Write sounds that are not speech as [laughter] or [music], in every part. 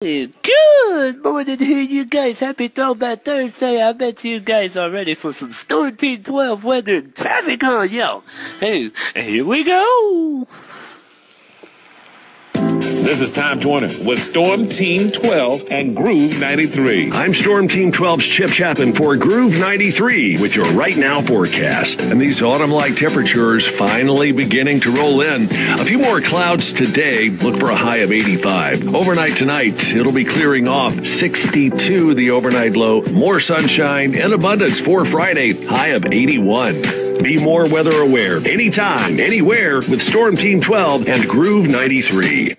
Good morning here, you guys. Happy Throwback Thursday. I bet you guys are ready for some Storm Team 12 weather traffic on, yo. Hey, here we go. This is Tom Joyner with Storm Team 12 and Groove 93. I'm Storm Team 12's Chip Chapman for Groove 93 with your right now forecast. And these autumn like temperatures finally beginning to roll in. A few more clouds today. Look for a high of 85. Overnight tonight, it'll be clearing off 62 the overnight low. More sunshine and abundance for Friday, high of 81. Be more weather aware anytime, anywhere with Storm Team 12 and Groove 93.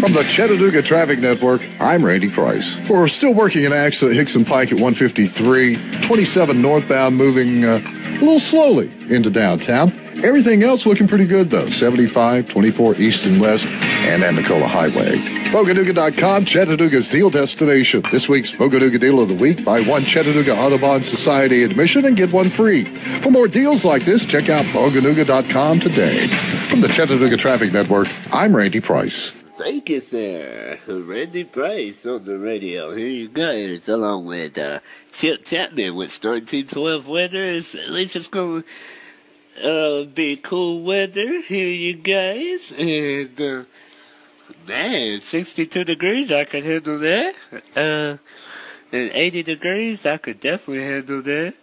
From the Chattanooga Traffic Network, I'm Randy Price. We're still working an accident at Hixson Pike at 153, 27 northbound, moving uh, a little slowly into downtown. Everything else looking pretty good though. 75, 24 east and west, and Amnicola Highway. Bargainooga.com, Chattanooga's deal destination. This week's Bargainooga Deal of the Week. Buy one Chattanooga Audubon Society admission and get one free. For more deals like this, check out Bargainooga.com today. From the Chattanooga Traffic Network, I'm Randy Price. Thank you, sir. Randy Price on the radio. Here you guys, along with uh, Chip Chapman with Storm Team 12 weather. At least it's going to uh, be cool weather here, you guys. And, uh, man, 62 degrees, I can handle that. Uh, and 80 degrees, I could definitely handle that.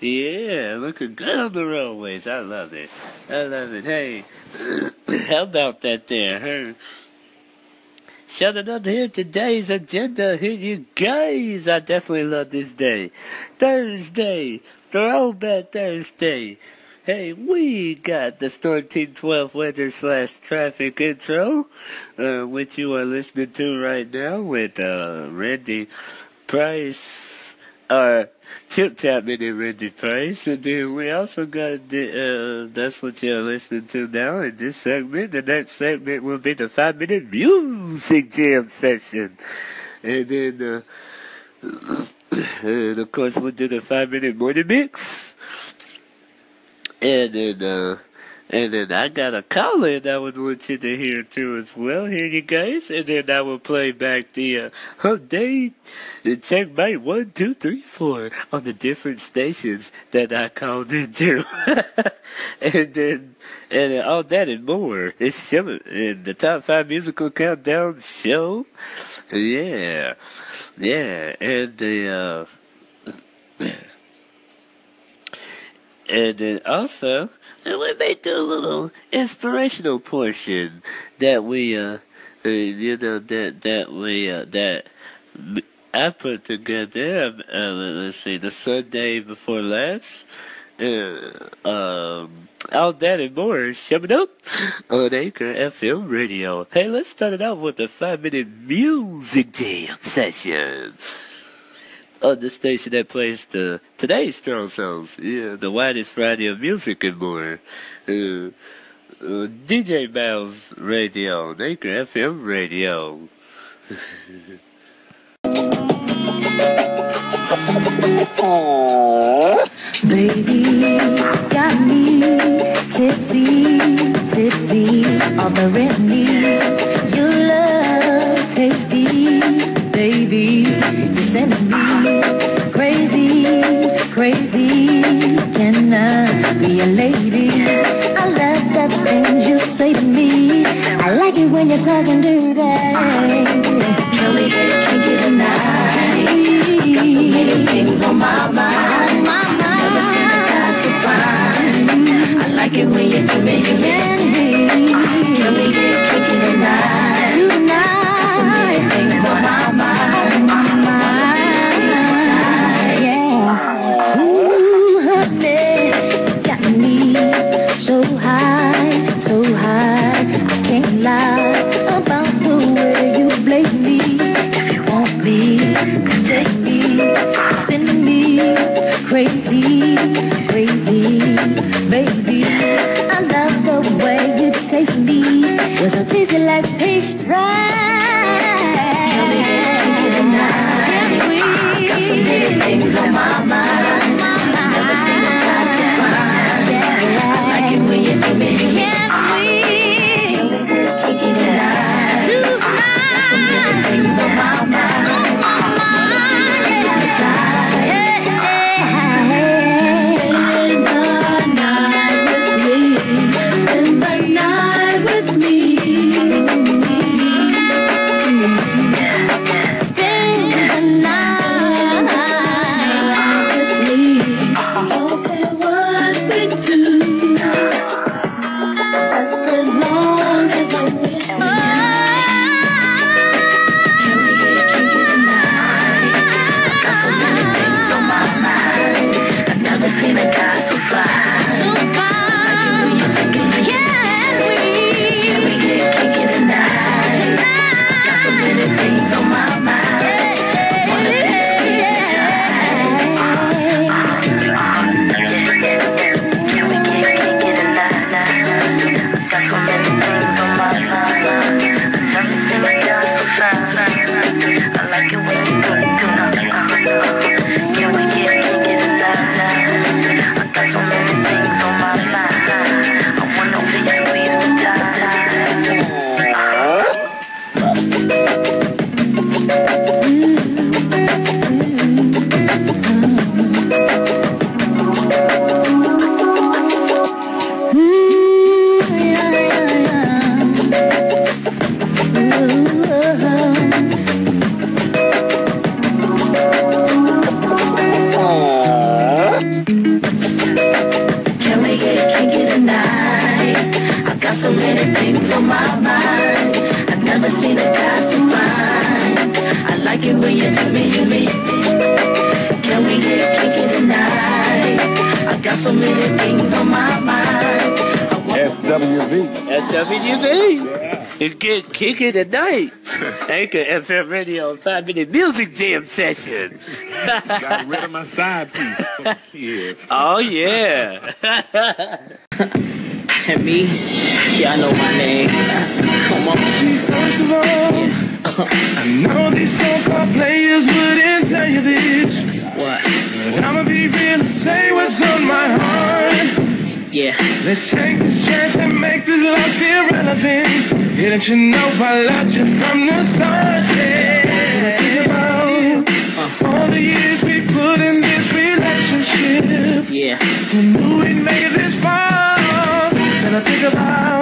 Yeah, looking good on the roadways. I love it. I love it. Hey, [clears throat] how about that there? Huh? Shouting out here today's agenda. Here you guys. I definitely love this day. Thursday. Throwback Thursday. Hey, we got the Storm Team 12 weather slash traffic intro, uh, which you are listening to right now with, uh, Randy Price, uh, Chip Chapman and Randy Price. And then we also got the, uh, that's what you're listening to now in this segment. The next segment will be the five minute music jam session. And then, uh, [coughs] and of course we'll do the five minute morning mix. And then, uh, and then I got a call in I would want you to hear too as well. Here you guys. And then I will play back the uh, update and check my one, two, three, four on the different stations that I called into. [laughs] and then, and then all that and more. It's in the top five musical countdown show. Yeah. Yeah. And the, uh, and then also, we may do a little inspirational portion that we, uh, uh you know, that, that we, uh, that I put together, uh, let's see, the Sunday before last. Uh, um, all that and more is coming up on Anchor FM Radio. Hey, let's start it out with a five minute music jam session on the station that plays the today's strong songs. Yeah, the widest variety of music and more. Uh, uh, DJ Myles Radio, Anchor FM Radio. [laughs] Baby, got me tipsy, tipsy on the Remy. Your love tasty, baby. You're sending me crazy, crazy. Can I be a lady? I love that thing you say to me. I like it when you're talking dirty. Can we get kinky tonight? Got so many things on my mind. Never seen a guy so fine. I like it when you're do me. Can we get kinky tonight? so high, so high. I can't lie about the way you blame me. If you want me, take me, send me crazy, crazy, baby. I love the way you taste me. Was I so tasty like peach pie. Can we tonight? Can we? Got some things on my mind. Get kicking tonight. Anchor FM Radio five minute music jam session. Got rid of my side piece for kids. [laughs] oh yeah. [laughs] And me, yeah, I know my name. Come on. First of all, I know these so-called players wouldn't tell you this. What? But I'ma be real and say what's on my heart. Yeah. Let's take this chance and make this love feel relevant. Don't you know I loved you from the start? Yeah. About all the years we put in this relationship. Yeah. Who knew we'd make it this far? And I think about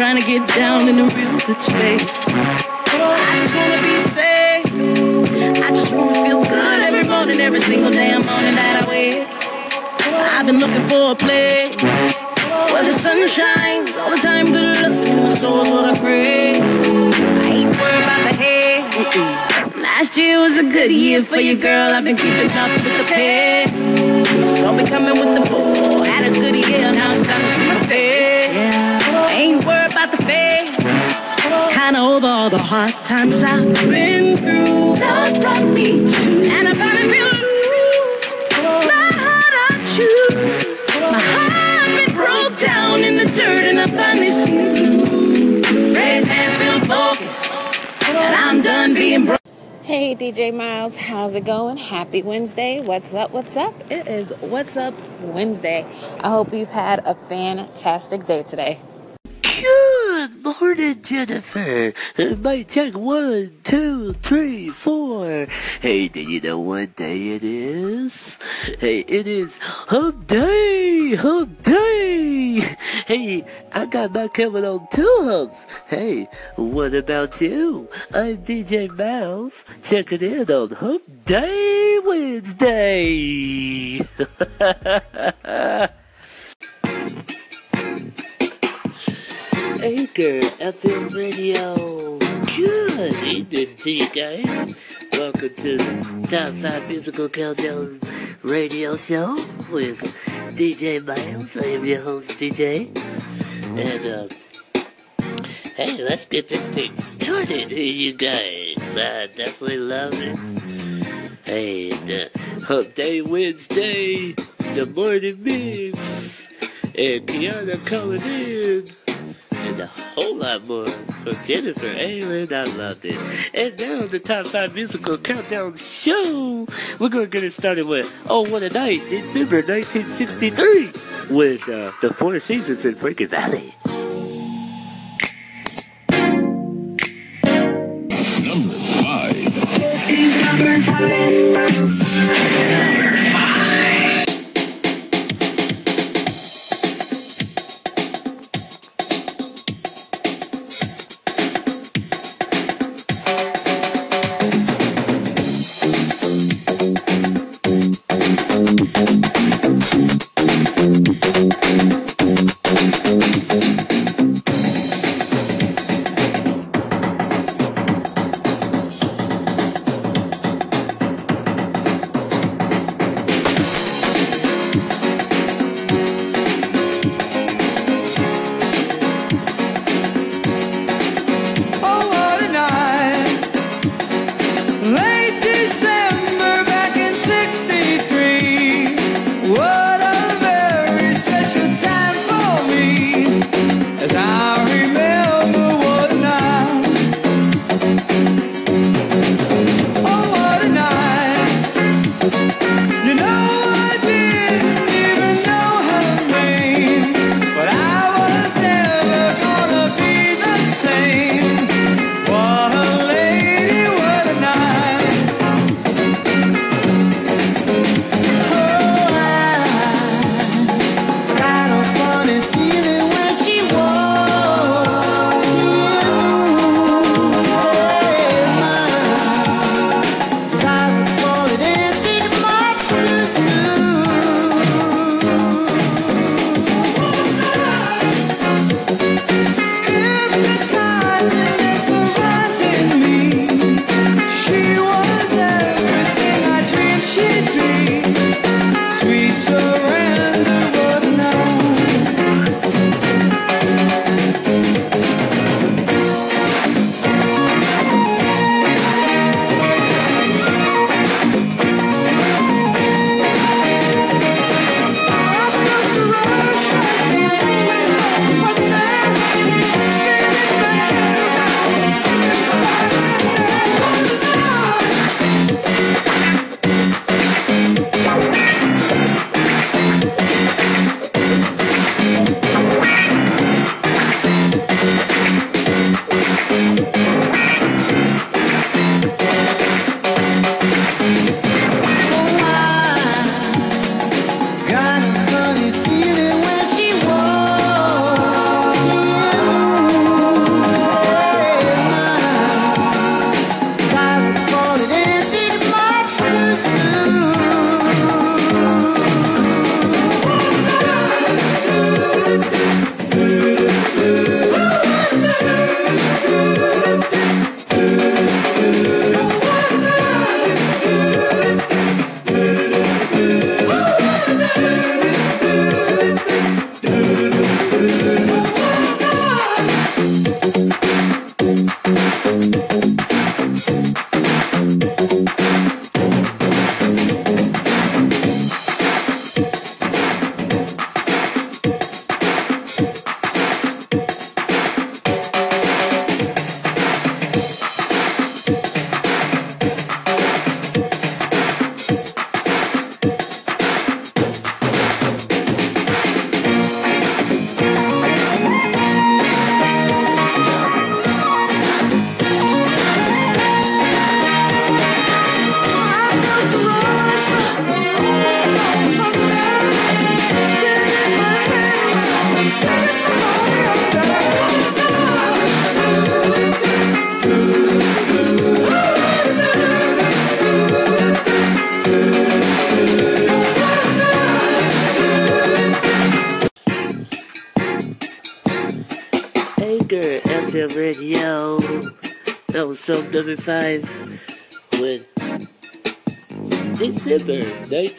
trying to get down in a real good space. I just wanna be safe. I just wanna feel good every morning, every single damn morning that I wake. I've been looking for a place where the sun shines all the time. Good luck my soul's what I pray. I ain't worried about the. Mm-mm. Last year was a good year for you, girl. I've been keeping up with the pace. So don't be coming with the bull. Hard times I've been through. Love brought me to, and I finally feel loose. My heart I choose. My heart been broke down in the dirt, and I finally hands, feel focused, and I'm done being broke. Hey DJ Myles, how's it going? Happy Wednesday. What's up? What's up? It is What's Up Wednesday. I hope you've had a fantastic day today. Morning, Jennifer. Uh, Mic check one, two, three, four. Hey, do you know what day it is? Hey, it is Hump Day! Hump Day! Hey, I got my camera on two humps. Hey, what about you? I'm DJ Mouse, checking in on Hump Day Wednesday. [laughs] Anchor FM Radio. Good evening to you guys. Welcome to the Top 5 Musical Countdown Radio Show with DJ Myles. I am your host, DJ. And, uh, hey, let's get this thing started here, you guys. I definitely love it. Hey, the Hump Day Wednesday, the morning mix, and Kiana calling in and a whole lot more from Jennifer Ayland. I loved it. And now the top five musical countdown show. We're gonna get it started with Oh What a Night, December 1963, with uh, the Four Seasons in Frankie Valli. Number five.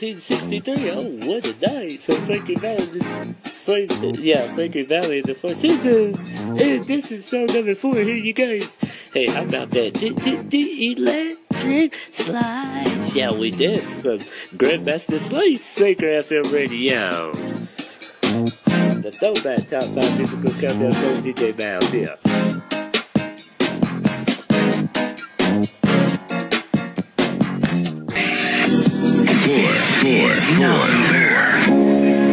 1963. Oh, what a night for Frankie Valli. Frank, yeah, Frankie Valli the Four Seasons. And this is song number four. Here, you guys. Hey, how about that? The, the, the electric slide. Shall we dance from Grandmaster Slice, Saker FM Radio? The Throwback Top 5 Musical Countdown Show DJ Mal here. Four, four, four,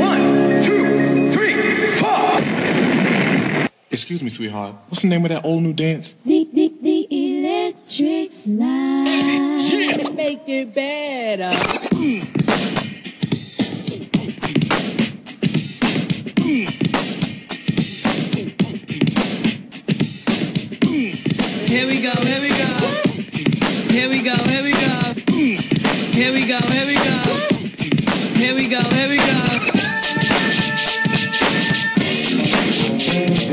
One, two, three, four. Excuse me, sweetheart. What's the name of that old new dance? The, the, the electric slide. Yeah. Make it better. Hmm.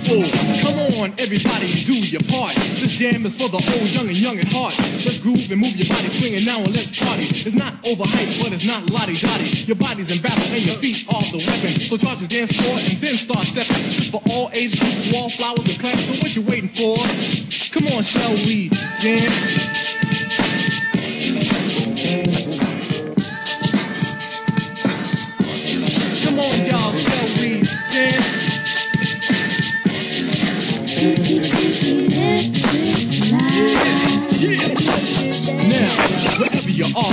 people, come on, everybody, do your part. This jam is for the old, young, and young at heart. Let's groove and move your body, swinging now and let's party. It's not overhyped, but it's not lottie dotty. Your body's in battle and your feet are the weapon. So charge the dance floor and then start stepping. For all age groups, wallflowers and plants. So what you waiting for? Come on, shall we dance?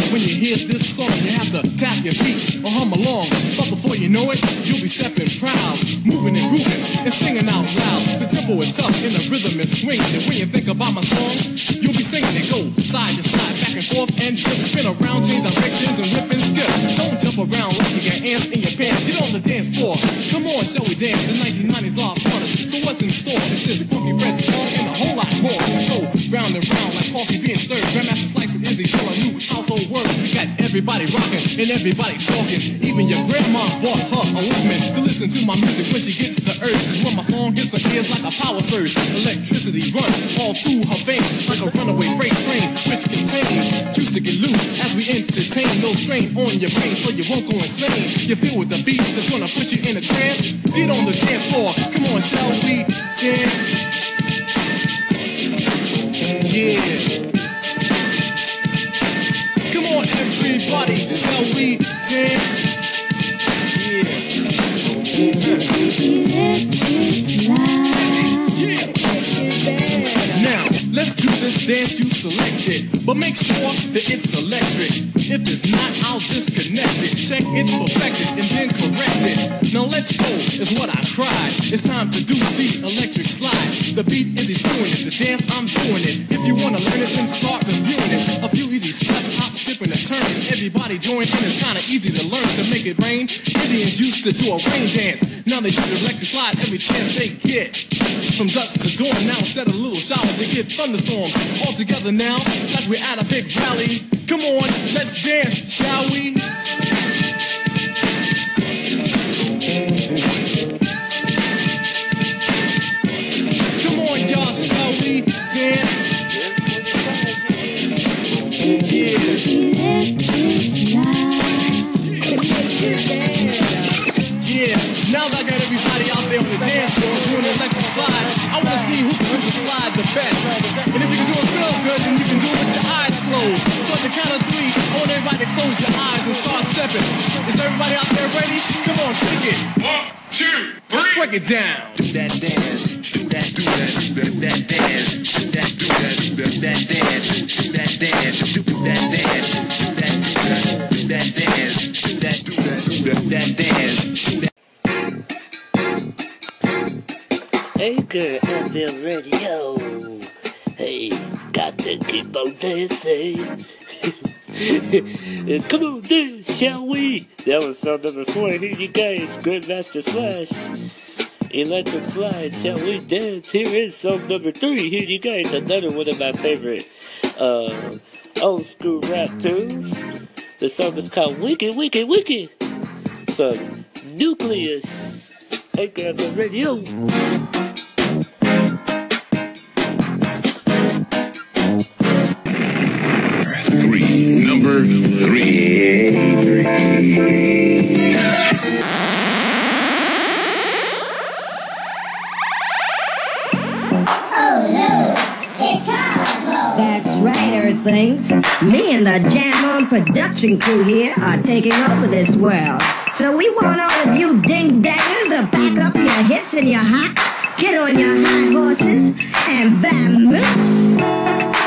When you hear this song, you have to tap your feet or hum along. But before you know it, you'll be stepping proud, moving and grooving and singing out loud. The tempo is tough and the rhythm is swinging. And when you think about my song, you'll be singing it. Go side to side, back and forth and just spin around, change directions and whip and skip. Don't jump around like you got ants in your pants. Get on the dance floor. Come on, shall we dance? The 1990s are upon us. So what's in store? It's this funky red song and a whole lot more. Let's go round and round like coffee being stirred. Grandmaster Slice and Izzy tell a new got everybody rocking and everybody talking. Even your grandma bought her a Walkman to listen to my music when she gets to the urge. When my song hits her ears like a power surge, electricity runs all through her veins like a runaway freight train, which contains juice to get loose as we entertain. No strain on your brain so you won't go insane. You feel with the beat that's gonna put you in a trance. Get on the dance floor. Come on, shall we dance? Yeah. Everybody, shall we dance? Now, this dance you selected, but make sure that it's electric. If it's not, I'll disconnect it. Check it's perfected and then correct it. Now let's go, is what I cried. It's time to do the electric slide. The beat is doing it, the dance I'm doing it. If you wanna learn it, then start reviewing it. A few easy steps, hop, skip, and a turn. Everybody join in, it's kinda easy to learn to make it rain. Indians used to do a rain dance. Now they the electric slide every chance they get. From dusk to dawn, now instead of little showers, they get thunderstorms. All together now, like we're at a big rally. Come on, let's dance, shall we? Come on, y'all, shall we dance? Yeah, now that I got everybody out there on the dance floor slide the best. And if you can do it real good, then you can do it with your eyes closed. So at the count of three, I want everybody to close your eyes and start stepping. Is everybody out there ready? Come on, kick it. One, two, three. Break it down. Do that dance. Do that, do that, do that, do that dance. Do that, do that, do that, do that dance. Do that dance. Do do that dance. Do that, do that, do that dance. Do that, do that, do that, do that dance. Do that. Anchor Radio. Hey, got to keep on dancing. [laughs] Come on, dance, shall we? That was song number four. Here you guys, Grandmaster Slice. Electric Slide, shall we dance? Here is song number three. Here you guys, another one of my favorite uh, old school rap tunes. The song is called Wicked, Wicked, Wicked. From Newcleus. Anchor FM Radio. Number three. That's right, Earthlings. Me and the Jam On production crew here are taking over this world. So we want all of you ding dangers to pack up your hips and your hocks, get on your high horses, and vamoose.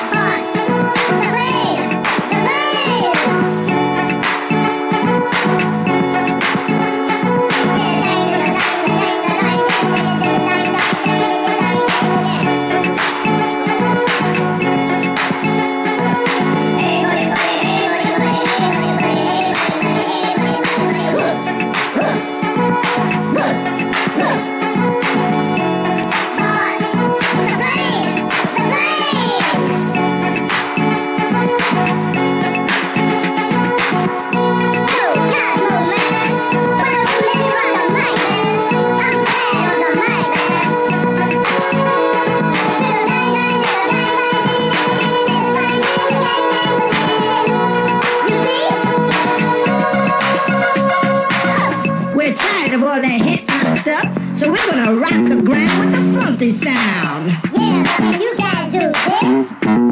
Stuff, so we're gonna rock the ground with the funky sound. Yeah, can you guys do this?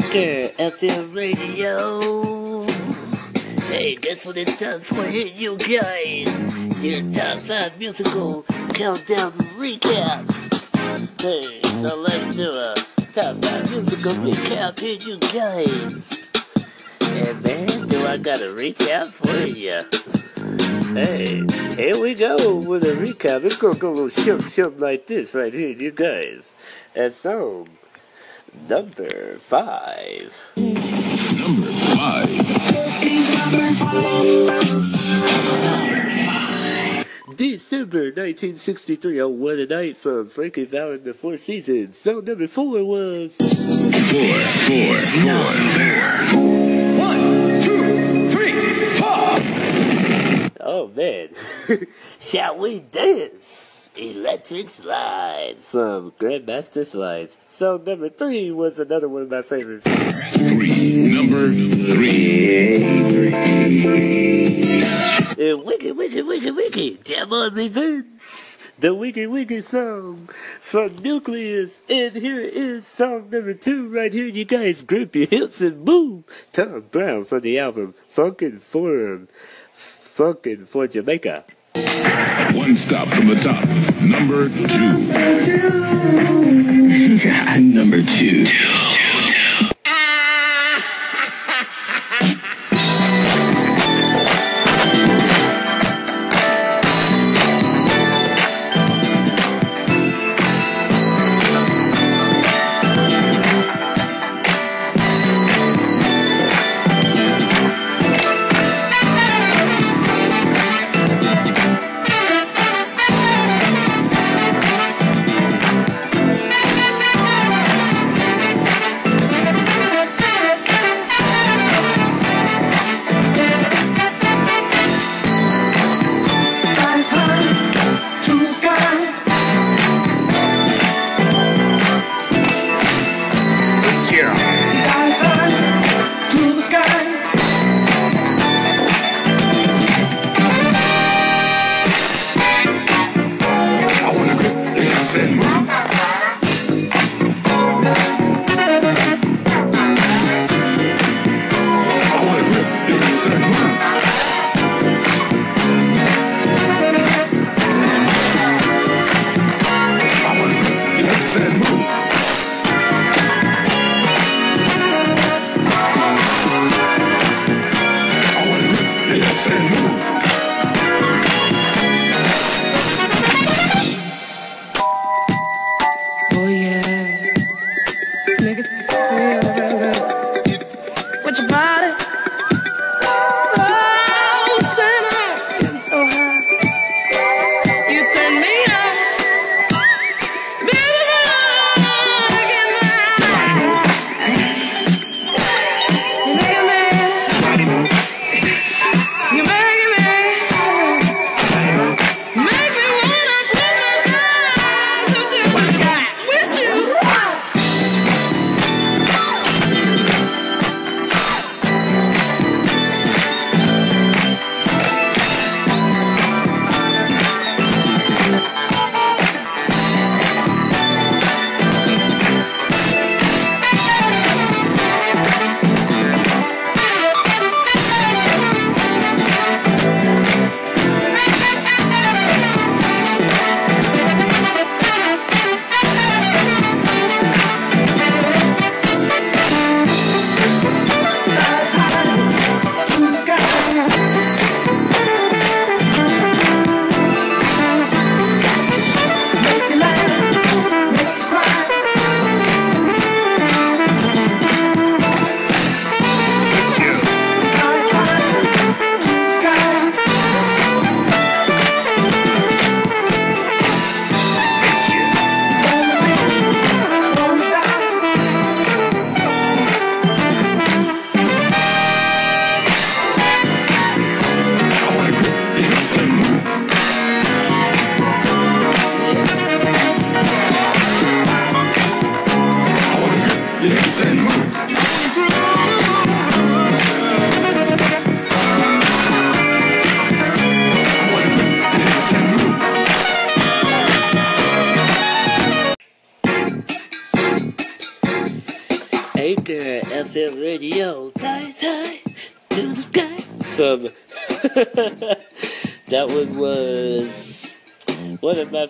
Anchor FM Radio. Hey, that's what it's time for here, you guys. Your top five musical countdown recap. Hey, so let's do a top five musical recap here, you guys. And man, do I got a recap for you. Hey, here we go with a recap. It's gonna go a little shimp shimp like this right here, you guys. And so, number five. Number five. December 1963 on What a Night from Frankie Valli and the Four Seasons. So number four was Four, four, four, four. One, Oh man, [laughs] shall we dance? Electric Slide from Grandmaster Slice. So number three was another one of my favorites. Three. Number three. Uh, wiki, wiki, wiki, wiki, jam on me, Vince. The wiki, wiki song from Newcleus. And here is song number two right here, you guys. Grip your hips and move. Tom Browne from the album Funkin' for, Funkin' for Jamaica. One stop from the top. Number two. Number two. [laughs] good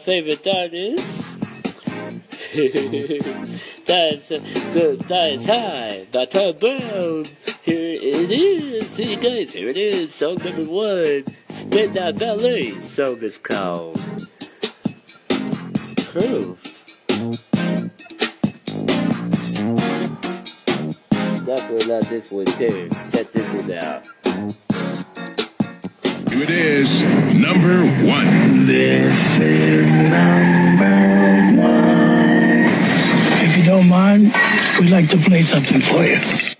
Favorite that that is. that's good. That is high That's a Brown. Here it is. See you guys. Here it is. Song number one. Spin that ballet. Song is called. Proof. Definitely not this one too. Check this one out. Here it is, number one. This is number one. If you don't mind, we'd like to play something for you.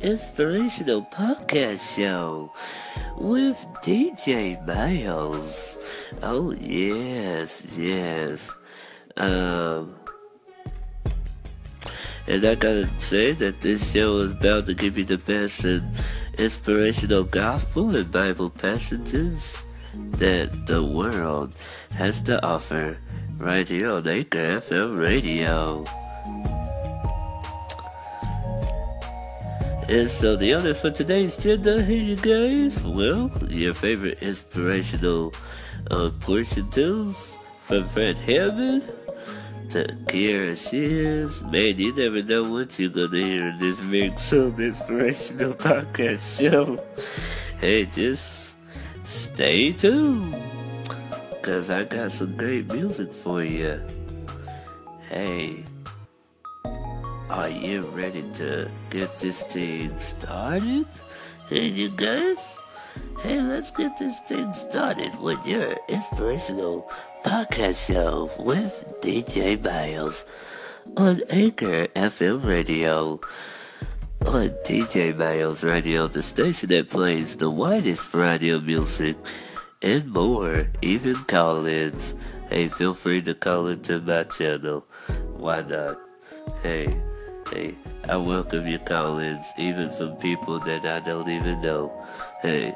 Inspirational Podcast Show with DJ Myles. Oh, yes, yes. Um, and I gotta say that this show is bound to give you the best in inspirational gospel and Bible passages that the world has to offer right here on Anchor FM Radio. And so the other for today's agenda here, you guys, well, your favorite inspirational uh, portion tunes from Fred Hammond to Kierra Sheard. Man, you never know what you're gonna hear in this big some inspirational podcast show. Hey, just stay tuned. Cause I got some great music for you. Hey, are you ready to get this thing started? Hey, you guys? Hey, let's get this thing started with your inspirational podcast show with DJ Myles on Anchor FM Radio. On DJ Myles Radio, the station that plays the widest variety of music and more, even call ins. Hey, feel free to call into my channel. Why not? Hey, hey, I welcome your call ins, even from people that I don't even know. Hey,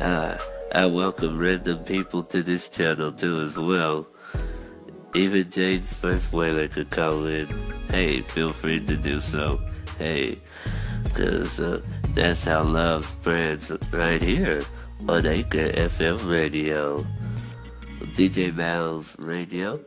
uh, I welcome random people to this channel too as well. Even James First Whaler could call in. Hey, feel free to do so. Hey, cause uh, that's how love spreads right here on Anchor FM Radio. DJ Myles Radio.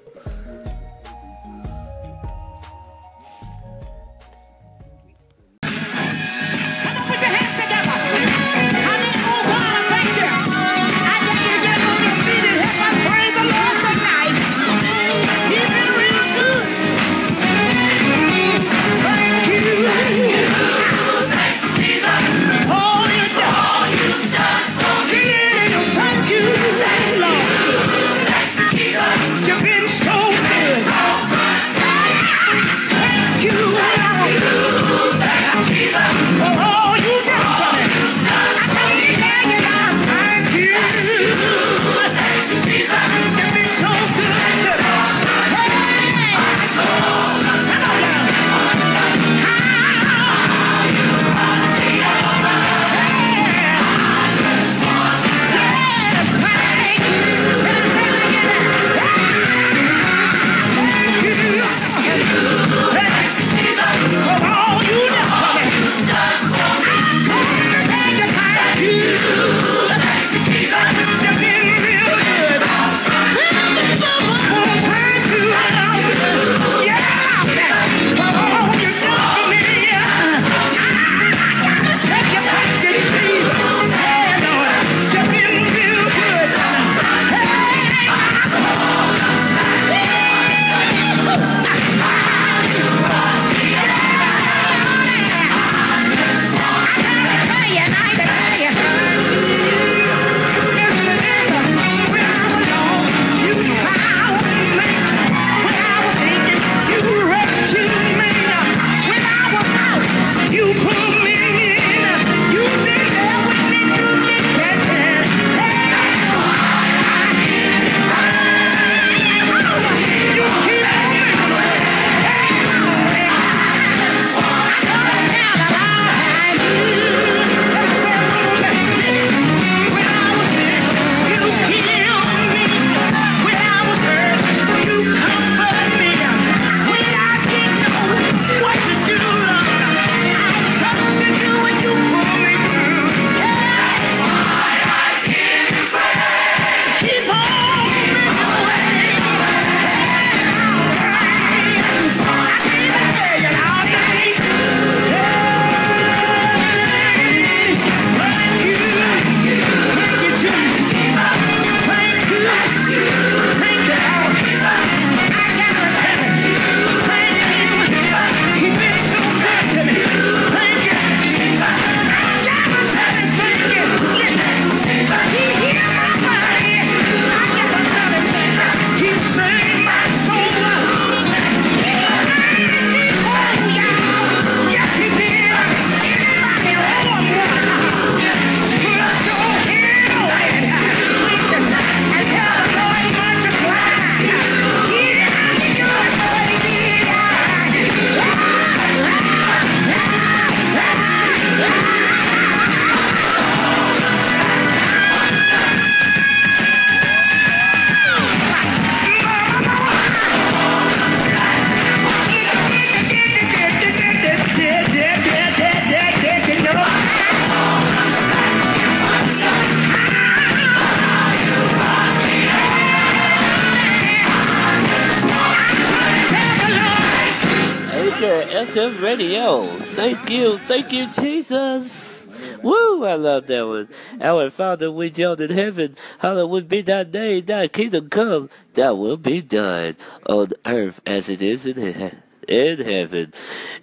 down in heaven. Hallowed be thy name, thy kingdom come, thy will be done on earth as it is in heaven in heaven.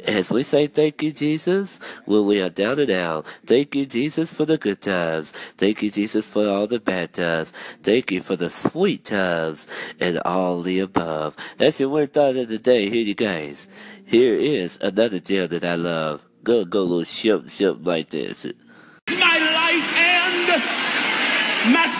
As we say thank you, Jesus, when we are down and out, thank you, Jesus, for the good times. Thank you, Jesus, for all the bad times. Thank you for the sweet times and all the above. That's your word thought of the day. Here you guys. Here is another deal that I love. Go, go, little ship, ship like this. Mass.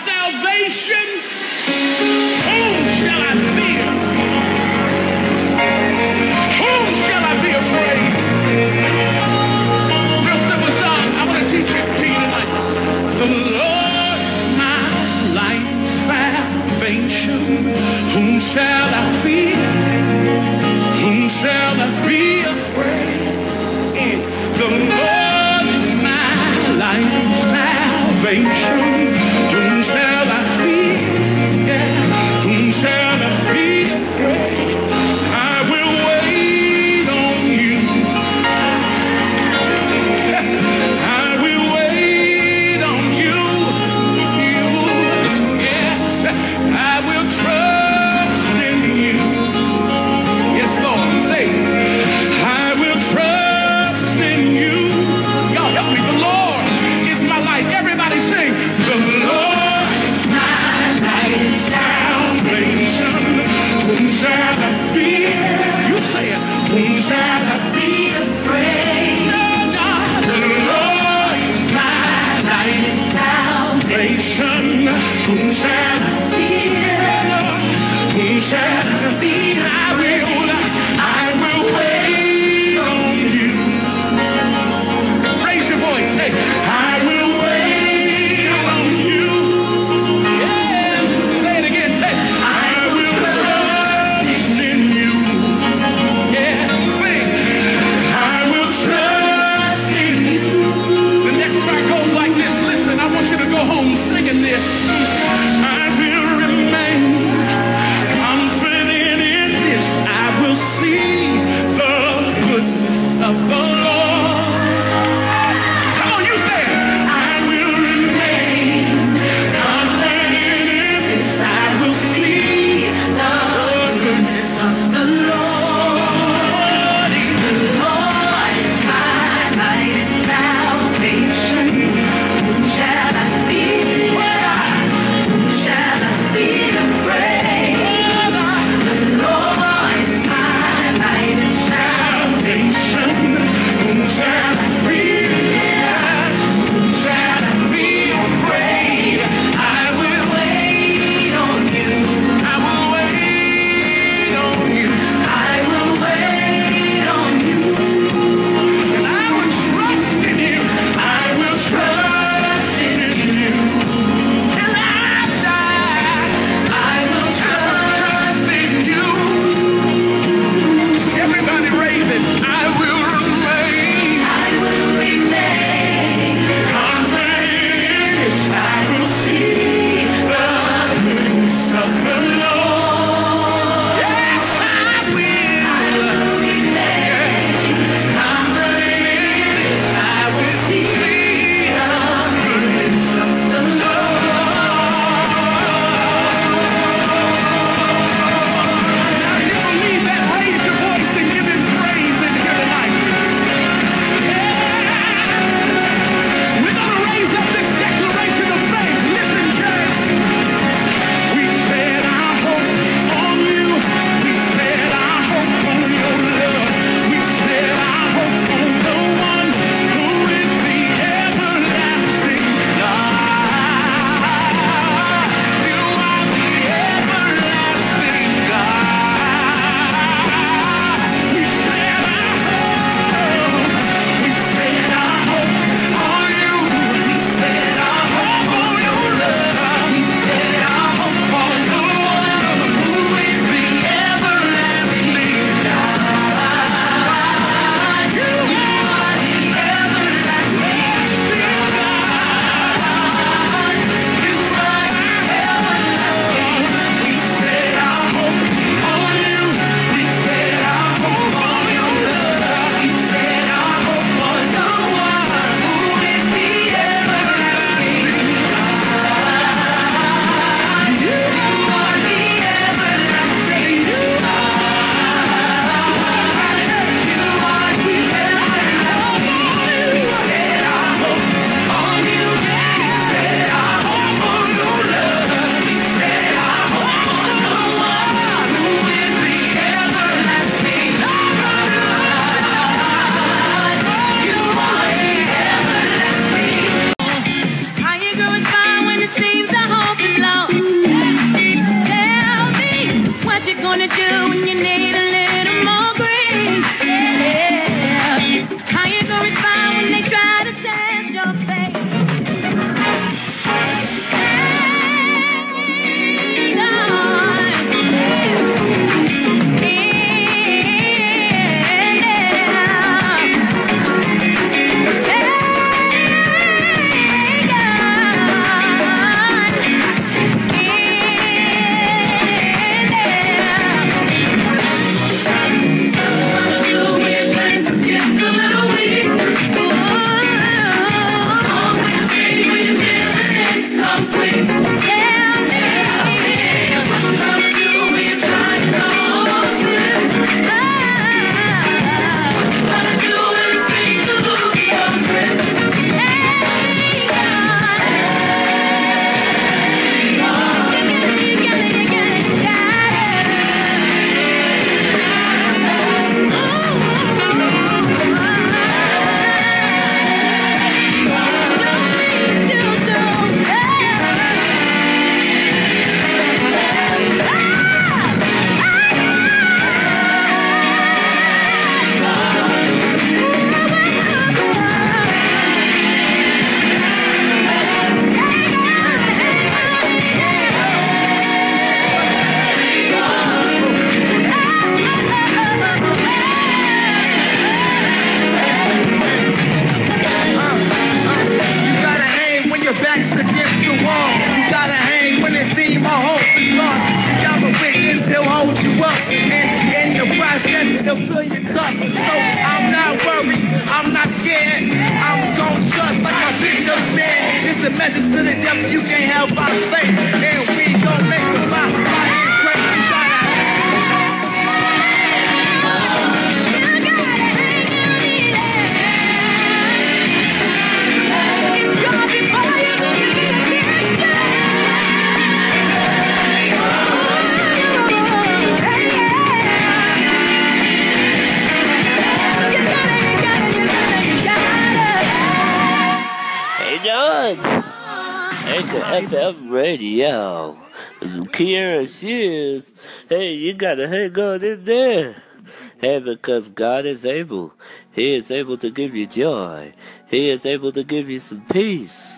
Because God is able. He is able to give you joy. He is able to give you some peace.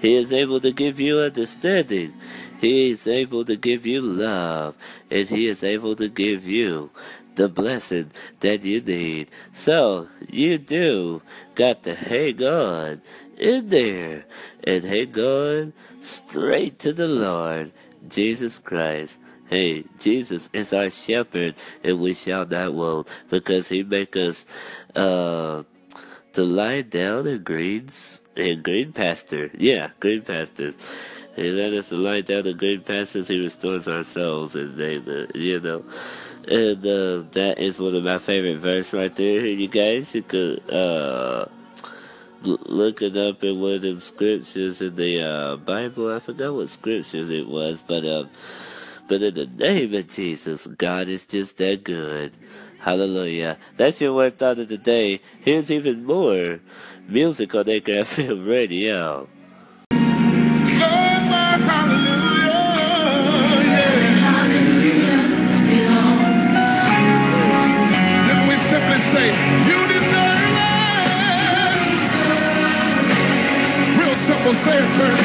He is able to give you understanding. He is able to give you love. And He is able to give you the blessing that you need. So, you do got to hang on in there and hang on straight to the Lord, Jesus Christ. Hey, Jesus is our shepherd, and we shall not want, because he make us uh, to lie down in greens in green pasture. Yeah, green pastures. He let us lie down in green pastures. He restores our souls, and they, you know. And uh, that is one of my favorite verse right there. You guys, you could uh, look it up in one of them scriptures in the uh, Bible. I forgot what scriptures it was, but um, but in the name of Jesus, God is just that good. Hallelujah. That's your word thought of the day. Here's even more music on Anchor FM Radio. Say it, church.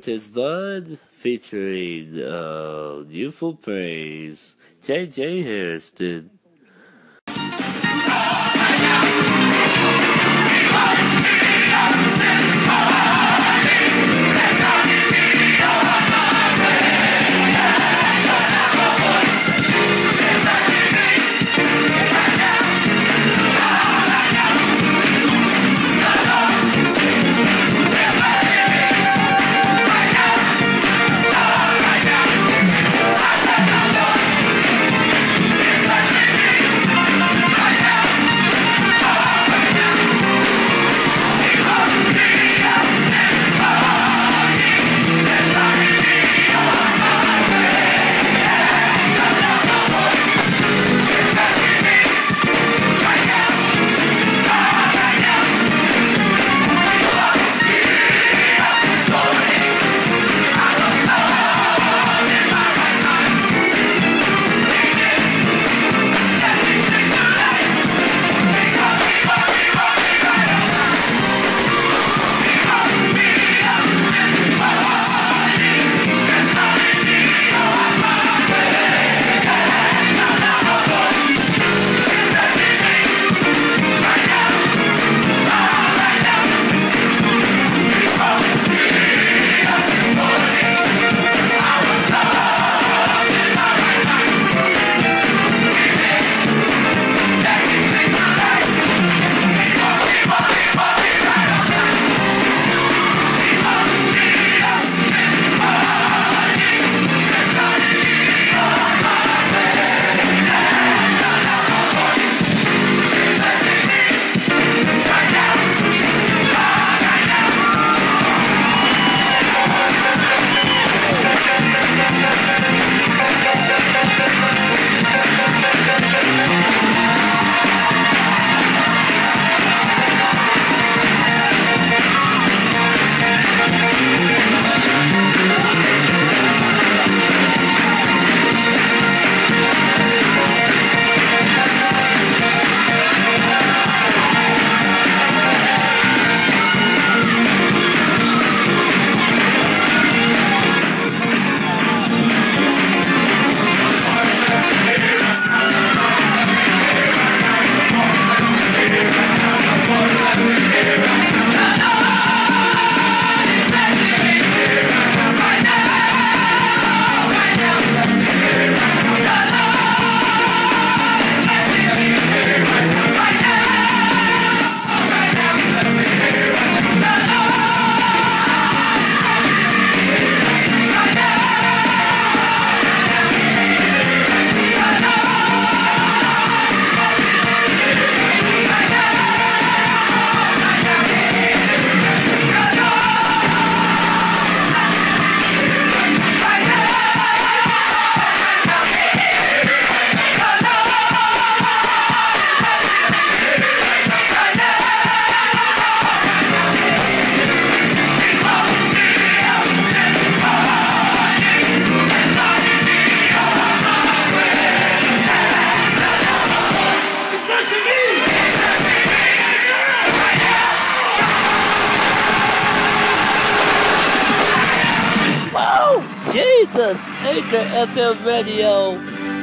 Cortez Vaughn featuring uh, Youthful Praise. J.J. Hairston. Whoa!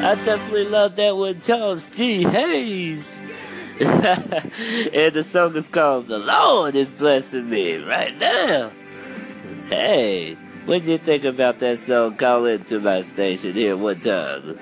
I definitely love that one. Charles G. Hayes. [laughs] and the song is called The Lord is Blessing Me right now. Hey, what do you think about that song? Call into my station here one time.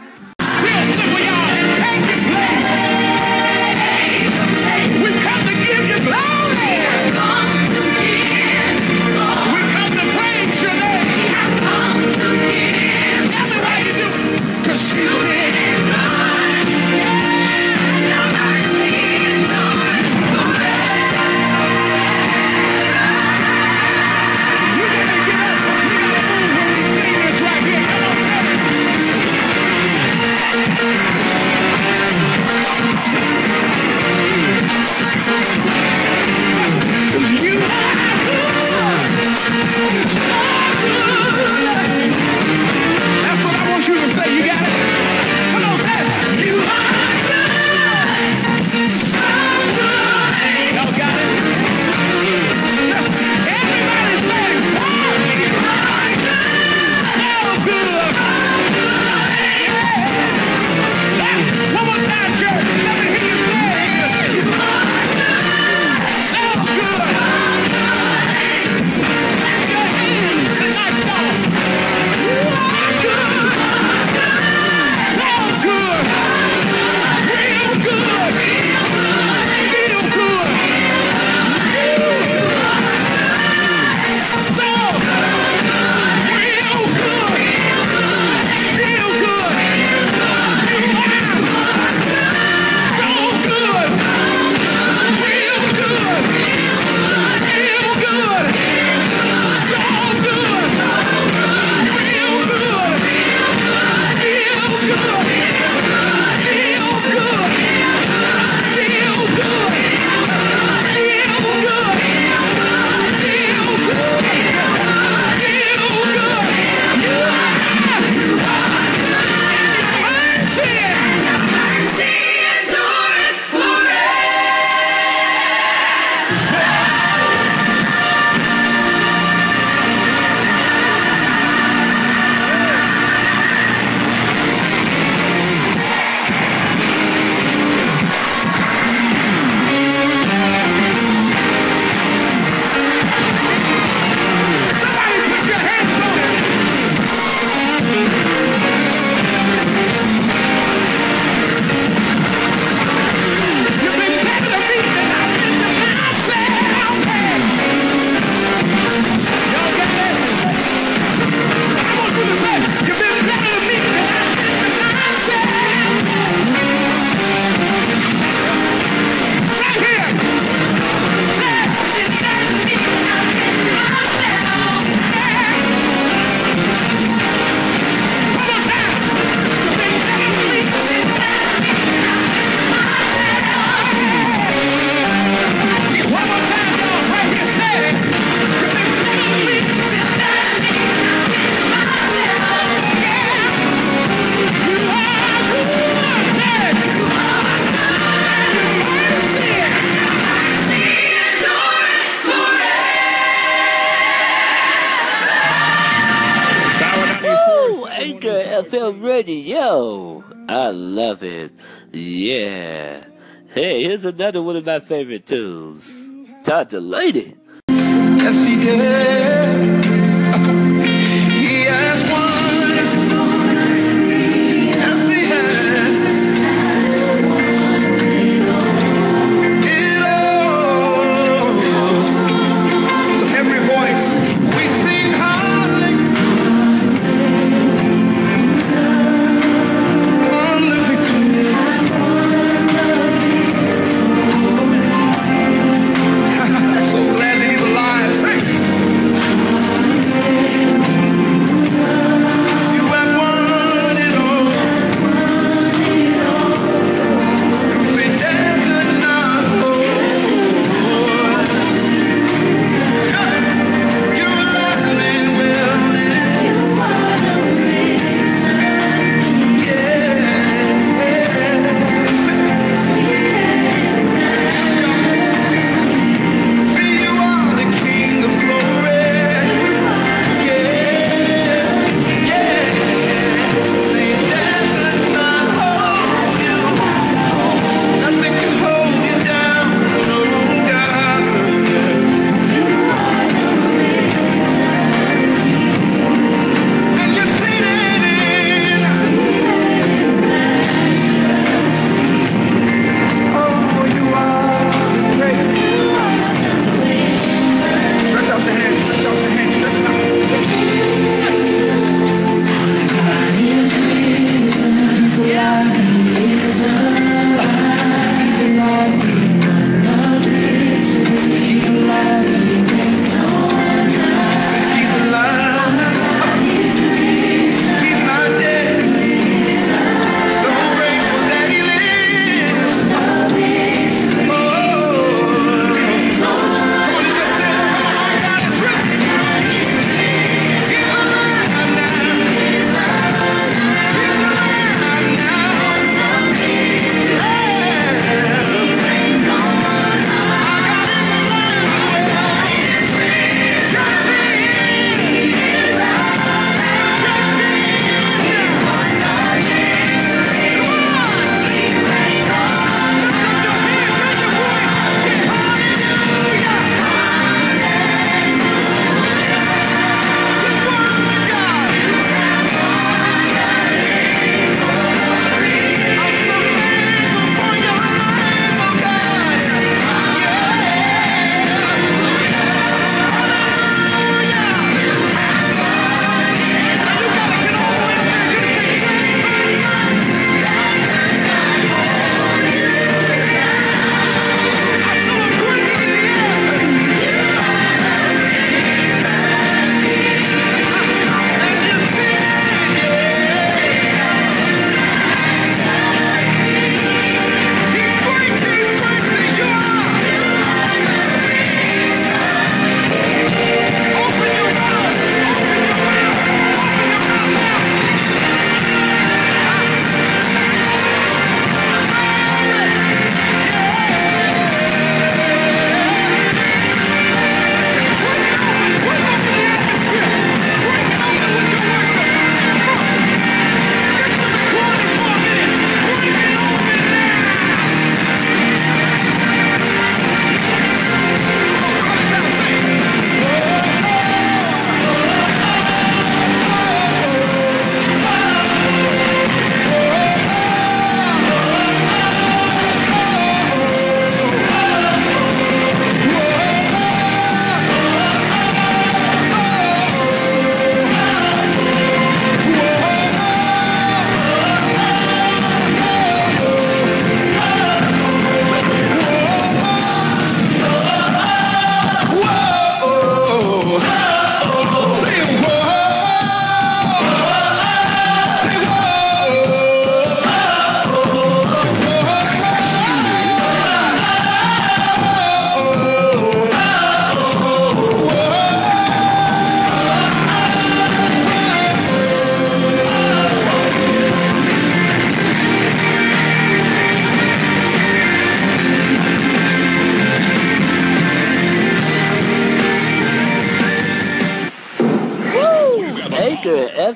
another one of my favorite tunes. Todd Dulaney. Yes, he did.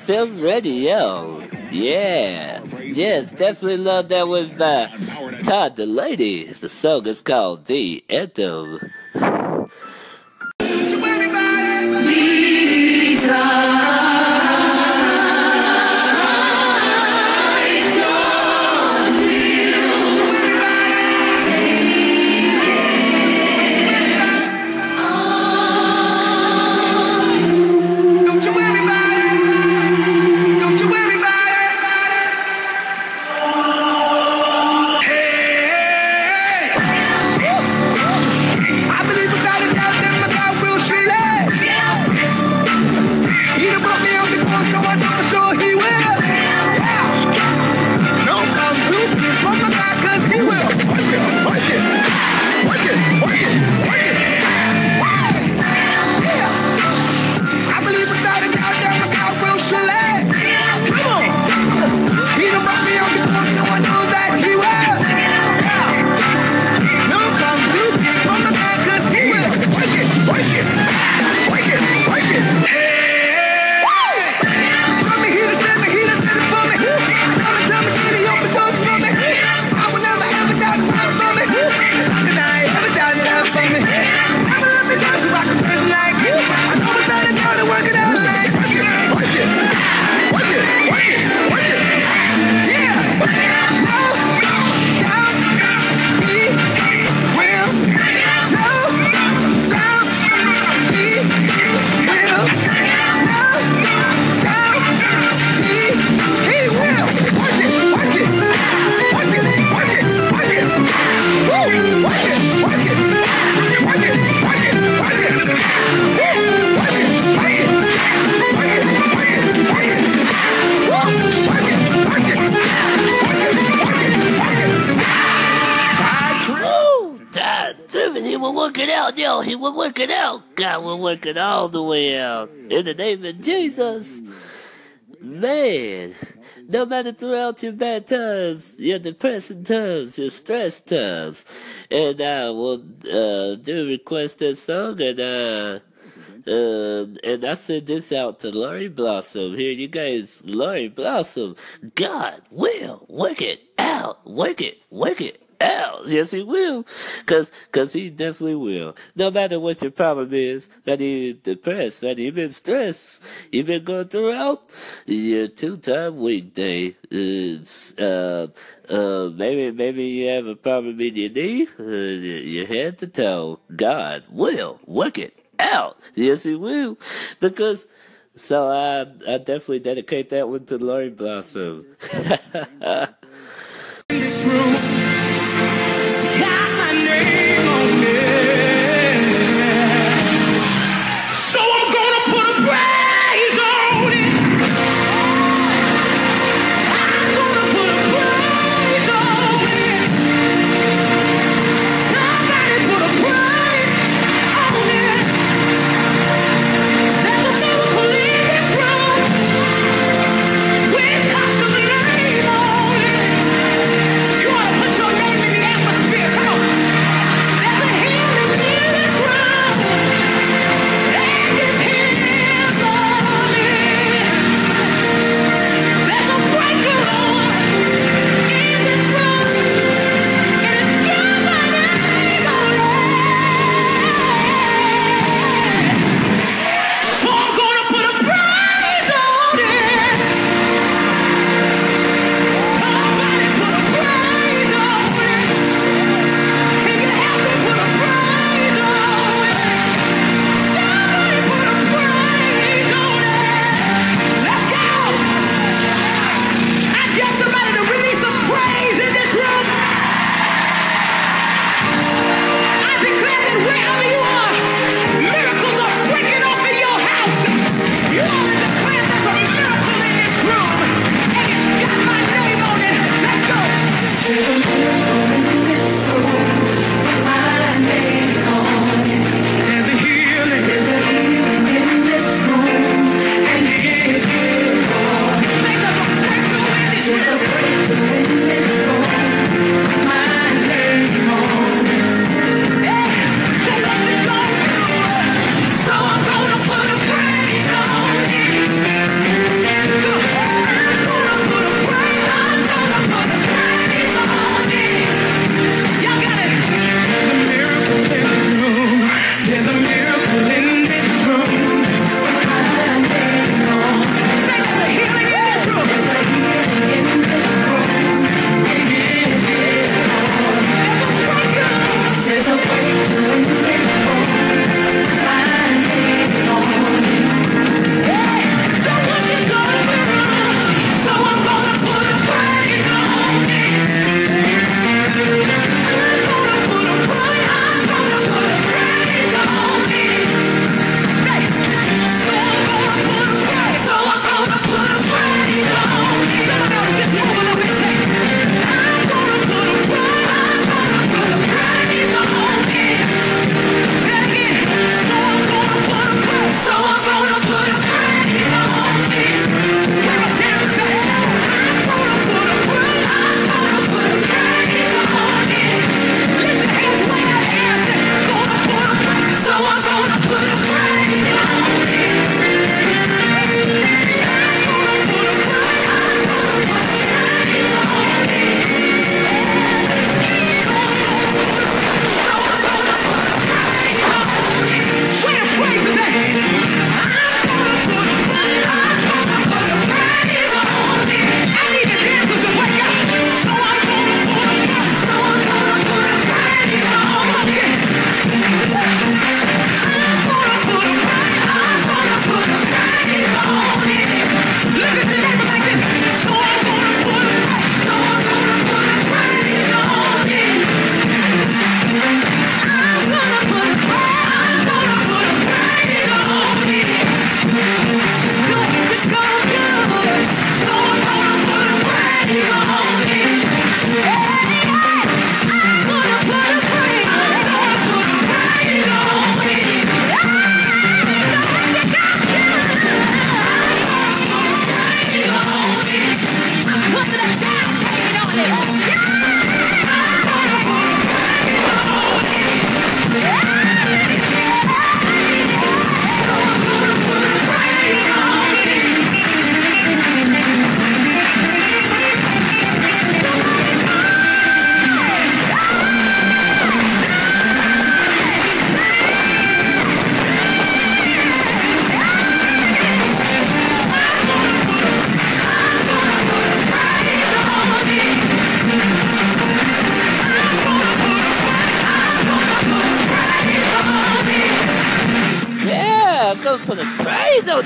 FM Radio. Yeah. Yes, definitely love that with uh, Todd Dulaney. The song is called The Anthem. To everybody! It out, yo. He will work it out. God will work it all the way out. In the name of Jesus. Man, no matter throughout your bad times, your depressing times, your stress times, and I will uh, do request that song, and uh, uh, and I send this out to Laurie Blossom. Here, you guys, Laurie Blossom. God will work it out, work it, work it Yes, he will, cause, cause he definitely will. No matter what your problem is, that you depressed, that you've been stressed, you've been going throughout your two-time weekday. It's, uh, uh, maybe, maybe you have a problem in your knee, uh, your head to toe. God will work it out. Yes, he will, because. So I, I definitely dedicate that one to Lori Blossom. [laughs]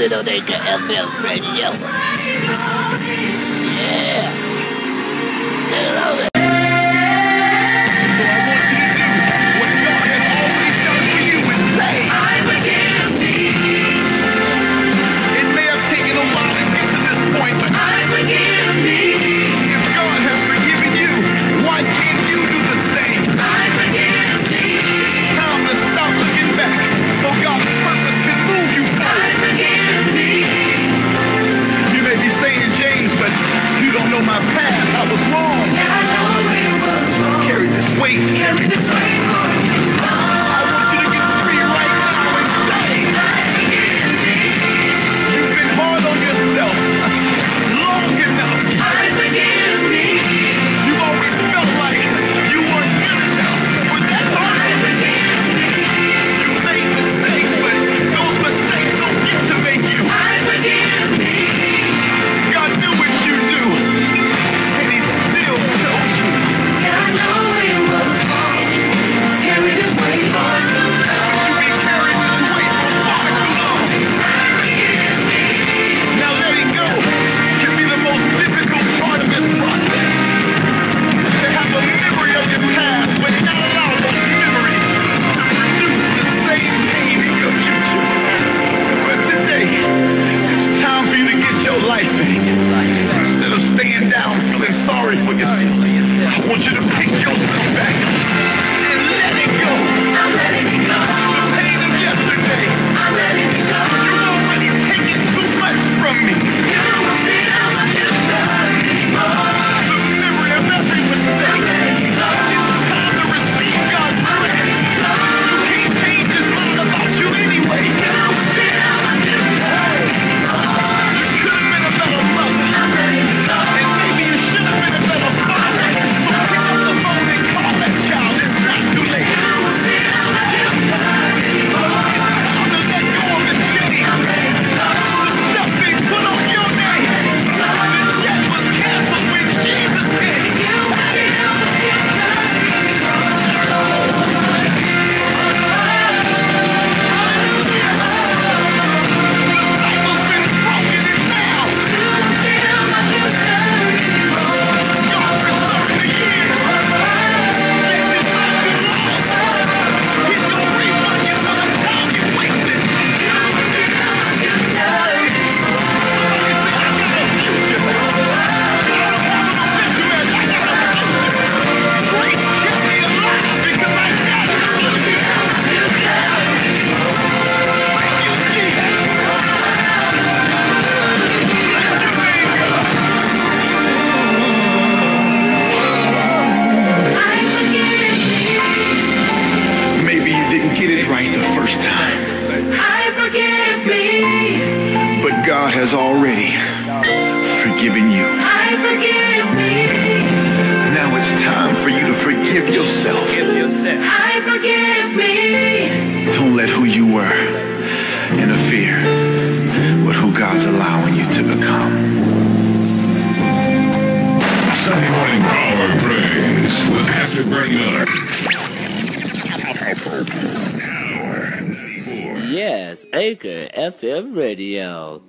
little a FL Radio.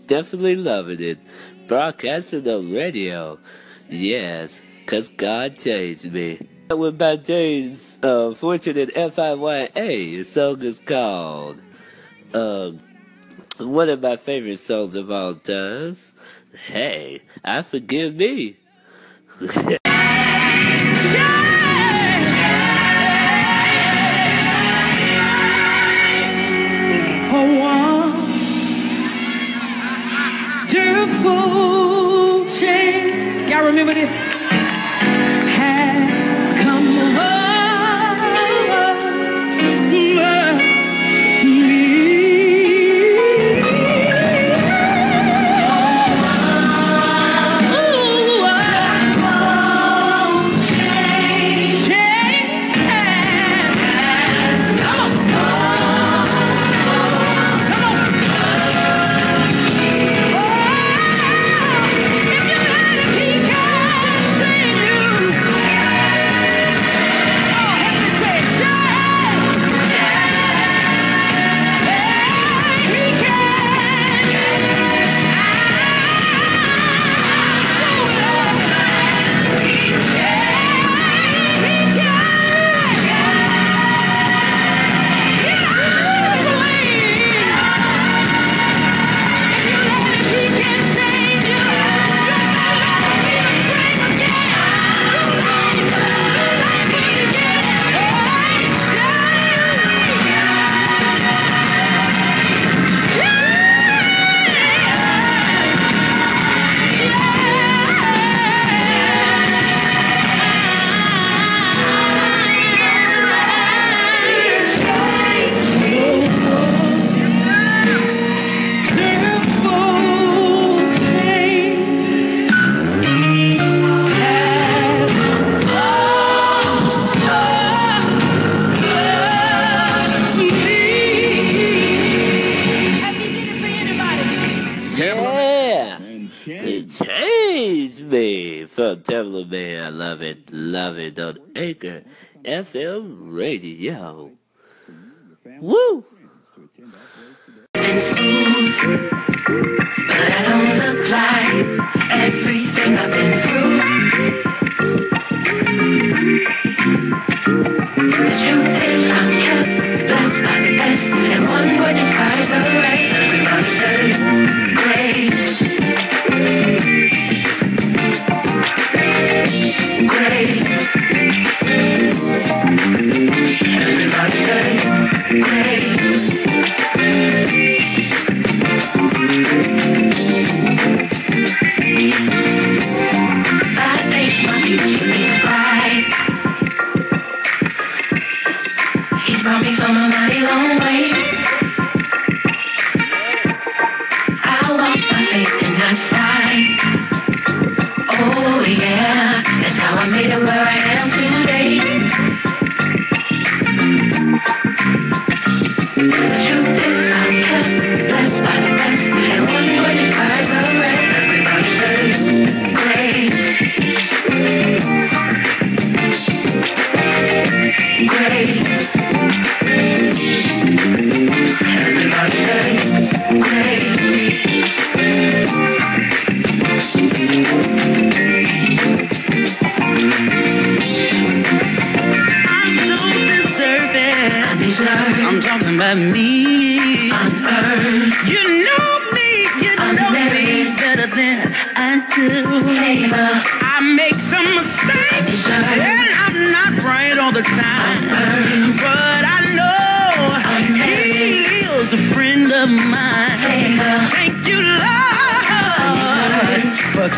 definitely loving it. Broadcasting on radio. Yes, because God changed me. With my days, uh, Fortunate F-I-Y-A, the song is called, um, one of my favorite songs of all times. Hey, I forgive me. [laughs] remember this. it on Anchor FM Radio. Woo! But I don't look like everything I've been through. The truth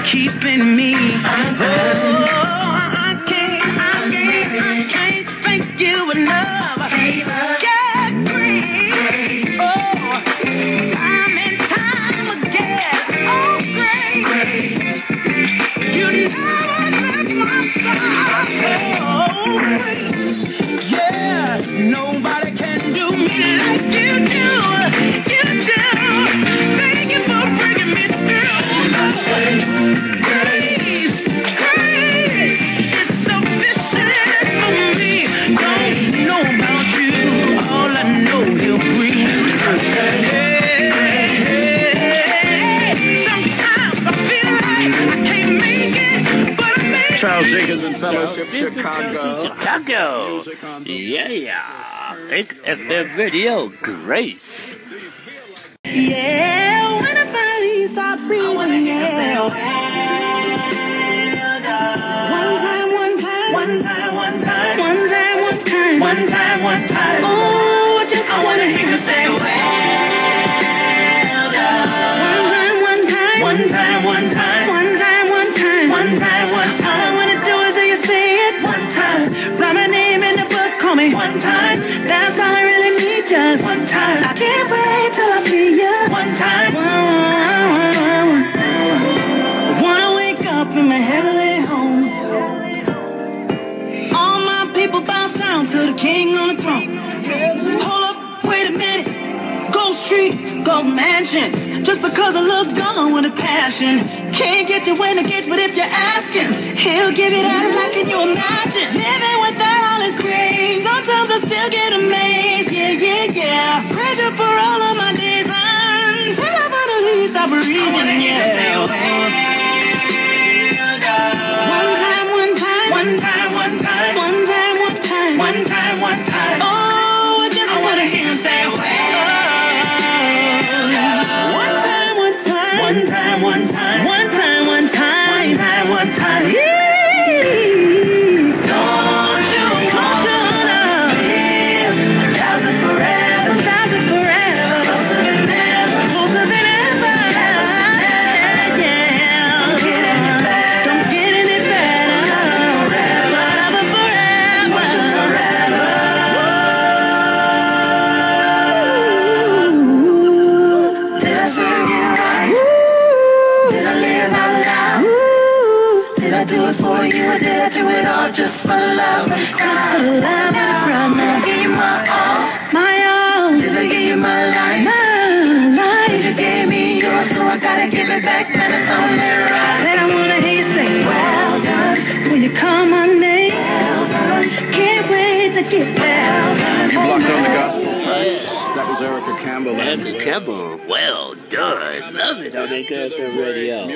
keeping me. I. Fellowship Chicago. Chicago. Yeah, yeah. Big FM video, Grace. Yeah, when I finally stop breathing, yeah. was gone with a passion. Can't get you when it gets, but if you ask him, he'll give it out like can you imagine? Living without all his grace. Sometimes I still get amazed. Yeah, yeah, yeah. Pressure for all of my days. Until I finally stop breathing. I yeah. Erica Campbell, well done.